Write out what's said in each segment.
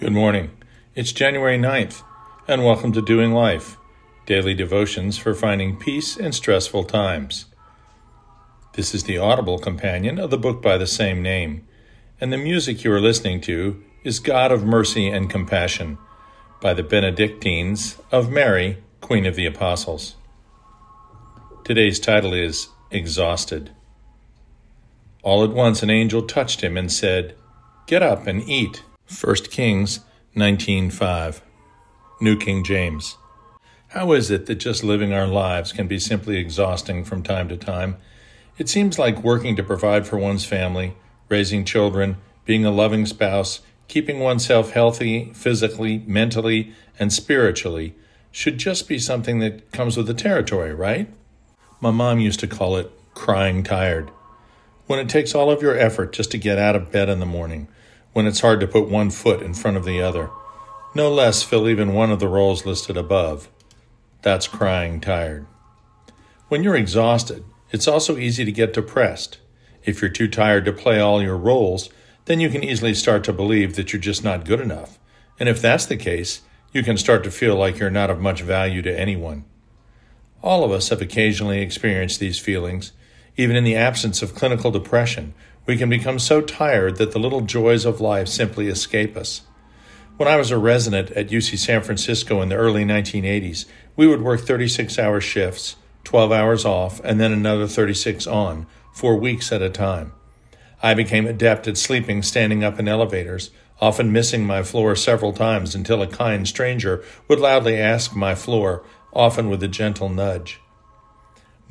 Good morning. It's January 9th, and welcome to Doing Life, daily devotions for finding peace in stressful times. This is the audible companion of the book by the same name, and the music you are listening to is God of Mercy and Compassion by the Benedictines of Mary, Queen of the Apostles. Today's title is Exhausted. All at once an angel touched him and said, Get up and eat. 1 Kings 19:5 New King James How is it that just living our lives can be simply exhausting from time to time? It seems like working to provide for one's family, raising children, being a loving spouse, keeping oneself healthy physically, mentally, and spiritually should just be something that comes with the territory, right? My mom used to call it crying tired. When it takes all of your effort just to get out of bed in the morning, when it's hard to put one foot in front of the other. No less fill even one of the roles listed above. That's crying tired. When you're exhausted, it's also easy to get depressed. If you're too tired to play all your roles, then you can easily start to believe that you're just not good enough. And if that's the case, you can start to feel like you're not of much value to anyone. All of us have occasionally experienced these feelings, even in the absence of clinical depression, we can become so tired that the little joys of life simply escape us. When I was a resident at UC San Francisco in the early 1980s, we would work 36 hour shifts, 12 hours off, and then another 36 on, for weeks at a time. I became adept at sleeping standing up in elevators, often missing my floor several times until a kind stranger would loudly ask my floor, often with a gentle nudge.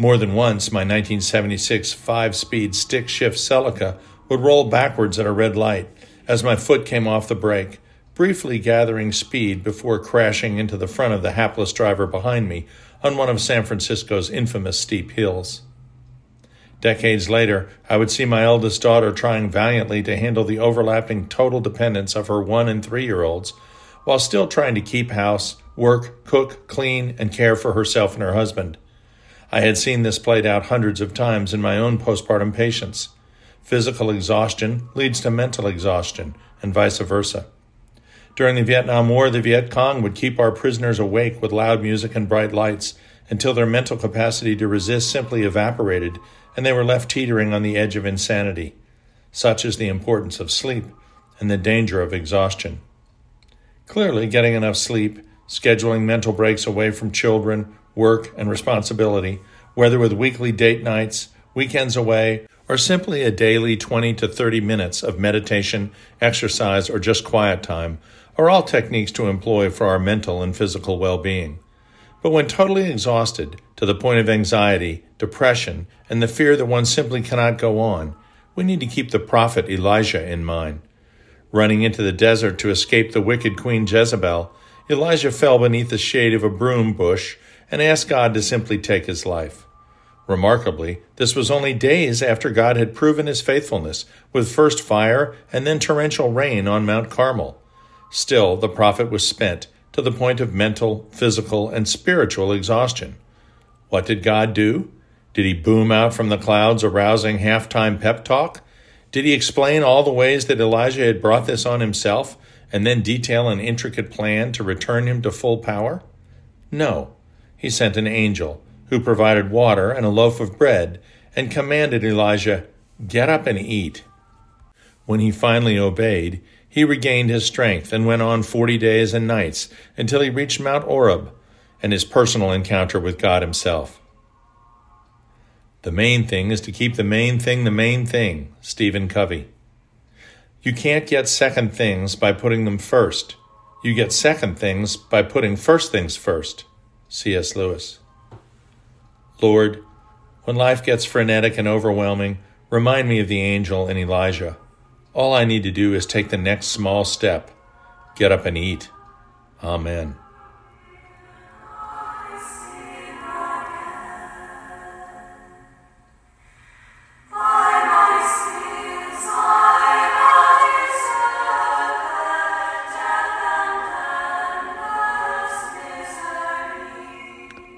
More than once, my 1976 five speed stick shift Celica would roll backwards at a red light as my foot came off the brake, briefly gathering speed before crashing into the front of the hapless driver behind me on one of San Francisco's infamous steep hills. Decades later, I would see my eldest daughter trying valiantly to handle the overlapping total dependence of her one and three year olds while still trying to keep house, work, cook, clean, and care for herself and her husband. I had seen this played out hundreds of times in my own postpartum patients. Physical exhaustion leads to mental exhaustion, and vice versa. During the Vietnam War, the Viet Cong would keep our prisoners awake with loud music and bright lights until their mental capacity to resist simply evaporated and they were left teetering on the edge of insanity. Such is the importance of sleep and the danger of exhaustion. Clearly, getting enough sleep, scheduling mental breaks away from children, work, and responsibility, whether with weekly date nights, weekends away, or simply a daily 20 to 30 minutes of meditation, exercise, or just quiet time, are all techniques to employ for our mental and physical well being. But when totally exhausted, to the point of anxiety, depression, and the fear that one simply cannot go on, we need to keep the prophet Elijah in mind. Running into the desert to escape the wicked Queen Jezebel, Elijah fell beneath the shade of a broom bush and asked God to simply take his life. Remarkably, this was only days after God had proven his faithfulness with first fire and then torrential rain on Mount Carmel. Still, the prophet was spent to the point of mental, physical, and spiritual exhaustion. What did God do? Did he boom out from the clouds a rousing halftime pep talk? Did he explain all the ways that Elijah had brought this on himself and then detail an intricate plan to return him to full power? No he sent an angel who provided water and a loaf of bread and commanded Elijah, Get up and eat. When he finally obeyed, he regained his strength and went on forty days and nights until he reached Mount Horeb and his personal encounter with God Himself. The main thing is to keep the main thing the main thing, Stephen Covey. You can't get second things by putting them first. You get second things by putting first things first. C.S. Lewis. Lord, when life gets frenetic and overwhelming, remind me of the angel and Elijah. All I need to do is take the next small step get up and eat. Amen.